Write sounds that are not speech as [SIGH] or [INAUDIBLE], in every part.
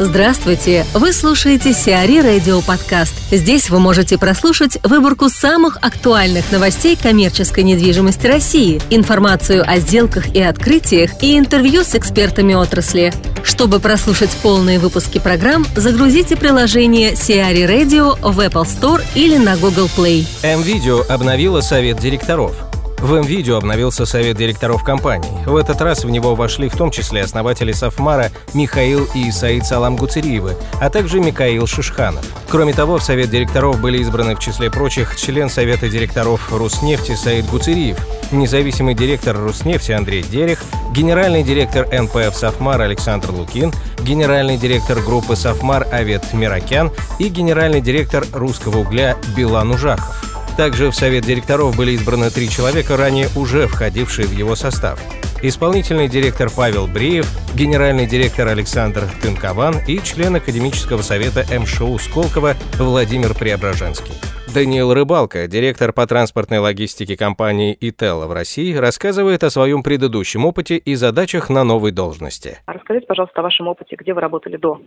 Здравствуйте! Вы слушаете Сиари Радио Подкаст. Здесь вы можете прослушать выборку самых актуальных новостей коммерческой недвижимости России, информацию о сделках и открытиях и интервью с экспертами отрасли. Чтобы прослушать полные выпуски программ, загрузите приложение Сиари Radio в Apple Store или на Google Play. М-Видео обновила совет директоров. В М-Видео обновился совет директоров компании. В этот раз в него вошли в том числе основатели Софмара Михаил и Саид Салам Гуцериевы, а также Михаил Шишханов. Кроме того, в совет директоров были избраны в числе прочих член совета директоров Руснефти Саид Гуцериев, независимый директор Руснефти Андрей Дерех, генеральный директор НПФ Софмар Александр Лукин, генеральный директор группы Софмар Авет Миракян и генеральный директор русского угля Билан Ужахов. Также в совет директоров были избраны три человека, ранее уже входившие в его состав. Исполнительный директор Павел Бреев, генеральный директор Александр Тынкован и член Академического совета МШУ Сколково Владимир Преображенский. Даниил Рыбалка, директор по транспортной логистике компании «Ителла» в России, рассказывает о своем предыдущем опыте и задачах на новой должности. Расскажите, пожалуйста, о вашем опыте, где вы работали до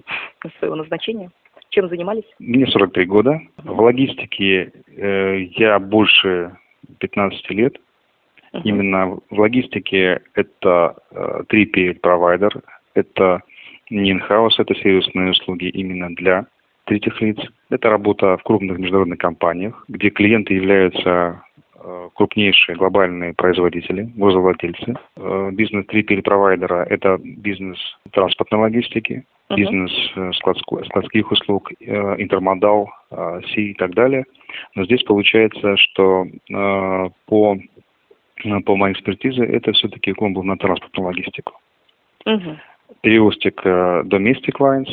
своего назначения. Чем занимались? Мне 43 года. В логистике э, я больше 15 лет. Uh-huh. Именно в логистике это э, 3 провайдер, это не инхаус, это сервисные услуги именно для третьих лиц. Это работа в крупных международных компаниях, где клиенты являются э, крупнейшие глобальные производители, грузовладельцы. Э, бизнес 3 провайдера – это бизнес транспортной логистики, бизнес э, складских услуг, э, интермодал, э, СИ и так далее. Но здесь получается, что по, по моей экспертизе это все-таки он был на транспортную логистику. Uh-huh. Перевозчик Domestic Lines,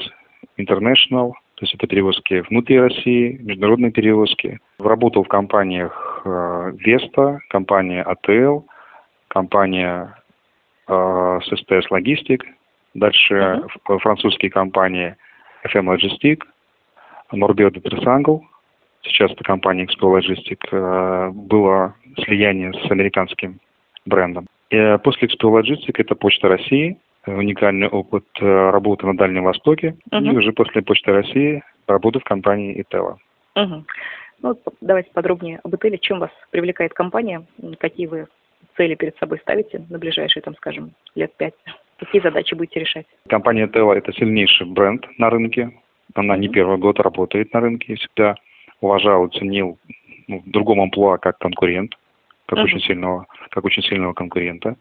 International, то есть это перевозки внутри России, международные перевозки. Работал в компаниях Vesta, компания ATL, компания SSTS Logistic, Дальше uh-huh. французские компании FM Logistic, Norbert Triangle, сейчас это компания Expo Logistic, э, было слияние с американским брендом. И э, после Expo Logistic это Почта России, уникальный опыт работы на Дальнем Востоке, uh-huh. и уже после Почты России работа в компании Итела. Uh-huh. Ну, давайте подробнее об Ителе. Чем вас привлекает компания? Какие вы цели перед собой ставите на ближайшие, там, скажем, лет пять? Какие задачи будете решать? Компания Tela – это сильнейший бренд на рынке. Она не первый год работает на рынке и всегда уважал ценил ну, в другом амплуа как конкурент, как, uh-huh. очень сильного, как очень сильного конкурента.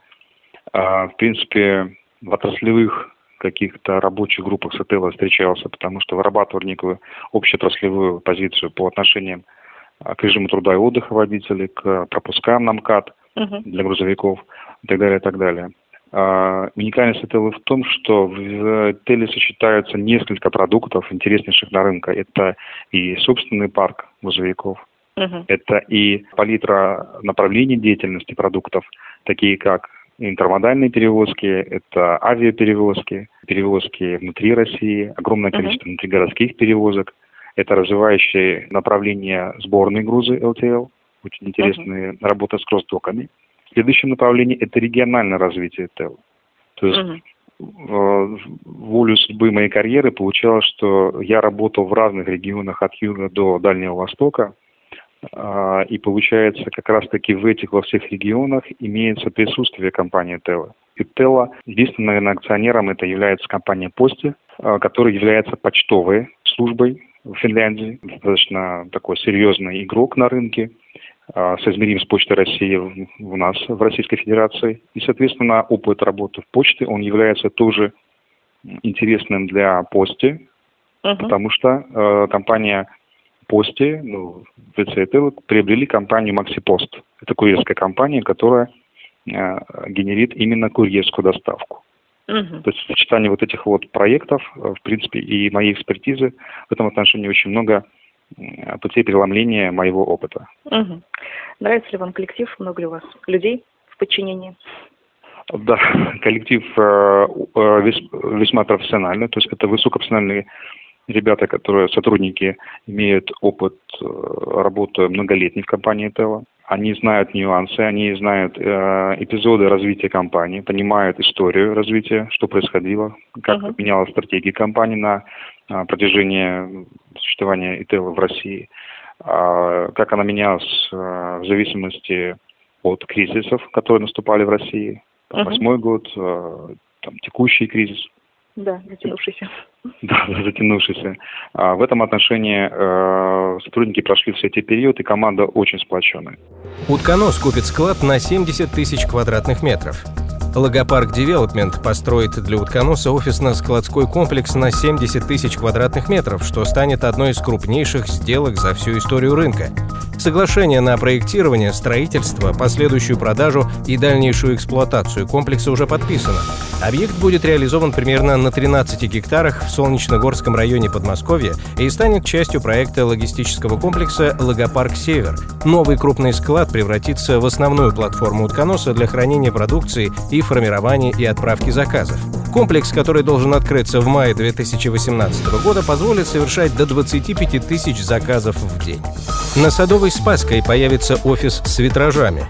А, в принципе, в отраслевых каких-то рабочих группах с Ателла встречался, потому что вырабатывали некую общеотраслевую позицию по отношениям а, к режиму труда и отдыха водителей, к пропускам на МКАД uh-huh. для грузовиков и так далее, и так далее. А, уникальность этого в том, что в Теле сочетаются несколько продуктов, интереснейших на рынке. Это и собственный парк грузовиков, uh-huh. это и палитра направлений деятельности продуктов, такие как интермодальные перевозки, это авиаперевозки, перевозки внутри России, огромное количество uh-huh. внутригородских перевозок, это развивающие направления сборные грузы ЛТЛ, очень интересные uh-huh. работа с кроссдоками. Следующее направление – это региональное развитие ТЭЛ. То есть угу. волю судьбы моей карьеры получалось, что я работал в разных регионах от юга до Дальнего Востока, а, и получается, как раз-таки в этих во всех регионах имеется присутствие компании Тела. И Тела, единственным, наверное, акционером это является компания Пости, а, которая является почтовой службой в Финляндии, достаточно такой серьезный игрок на рынке. А, соизмерим с Почтой России у нас в Российской Федерации. И, соответственно, опыт работы в почте, он является тоже интересным для Пости, uh-huh. потому что э, компания Пости, ну, ВЦТ, приобрели компанию Максипост. Это курьерская компания, которая э, генерит именно курьерскую доставку. Uh-huh. То есть сочетание вот этих вот проектов, э, в принципе, и моей экспертизы в этом отношении очень много путей преломления моего опыта. Угу. Нравится ли вам коллектив? Много ли у вас людей в подчинении? Да, [LAUGHS] коллектив э, э, весьма профессиональный, то есть это высокопрофессиональные ребята, которые сотрудники имеют опыт э, работы многолетней в компании Тела. они знают нюансы, они знают э, эпизоды развития компании, понимают историю развития, что происходило, как uh-huh. менялась стратегия компании на протяжении существования ИТЭЛа в России, э, как она менялась э, в зависимости от кризисов, которые наступали в России. Восьмой uh-huh. год, э, там, текущий кризис. Да, затянувшийся. [LAUGHS] Да, затянувшийся. А в этом отношении э, сотрудники прошли все эти периоды, и команда очень сплоченная. Утконос купит склад на 70 тысяч квадратных метров. Логопарк Девелопмент построит для утконоса офисно-складской комплекс на 70 тысяч квадратных метров, что станет одной из крупнейших сделок за всю историю рынка. Соглашение на проектирование, строительство, последующую продажу и дальнейшую эксплуатацию комплекса уже подписано. Объект будет реализован примерно на 13 гектарах в Солнечногорском районе Подмосковья и станет частью проекта логистического комплекса «Логопарк Север». Новый крупный склад превратится в основную платформу утконоса для хранения продукции и формирования и отправки заказов. Комплекс, который должен открыться в мае 2018 года, позволит совершать до 25 тысяч заказов в день. На Садовой Спасской появится офис с витражами.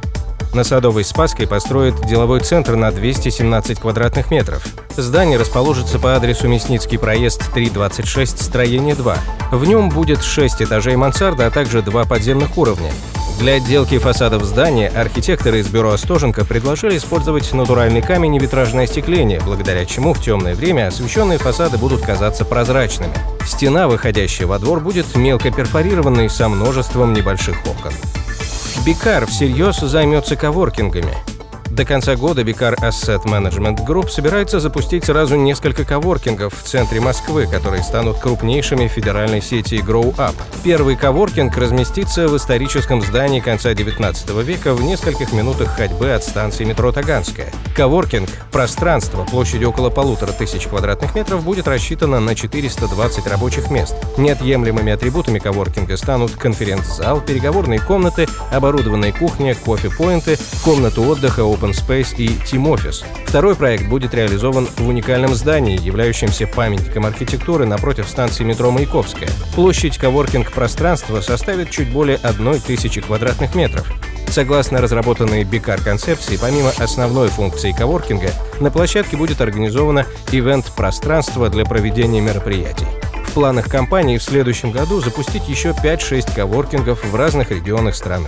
На Садовой Спасской построят деловой центр на 217 квадратных метров. Здание расположится по адресу Мясницкий проезд 326, строение 2. В нем будет 6 этажей мансарда, а также два подземных уровня. Для отделки фасадов здания архитекторы из бюро Остоженко предложили использовать натуральный камень и витражное остекление, благодаря чему в темное время освещенные фасады будут казаться прозрачными. Стена, выходящая во двор, будет мелко перфорированной со множеством небольших окон. Бикар всерьез займется коворкингами. До конца года Бикар Asset Management Group собирается запустить сразу несколько коворкингов в центре Москвы, которые станут крупнейшими в федеральной сети Grow Up. Первый коворкинг разместится в историческом здании конца 19 века в нескольких минутах ходьбы от станции метро Таганская. Коворкинг, пространство площадью около полутора тысяч квадратных метров, будет рассчитано на 420 рабочих мест. Неотъемлемыми атрибутами коворкинга станут конференц-зал, переговорные комнаты, оборудованная кухня, кофе-поинты, комнаты отдыха, Open Space и Team Office. Второй проект будет реализован в уникальном здании, являющемся памятником архитектуры напротив станции метро Маяковская. Площадь коворкинг-пространства составит чуть более одной тысячи квадратных метров. Согласно разработанной Бикар концепции, помимо основной функции коворкинга, на площадке будет организовано ивент-пространство для проведения мероприятий. В планах компании в следующем году запустить еще 5-6 коворкингов в разных регионах страны.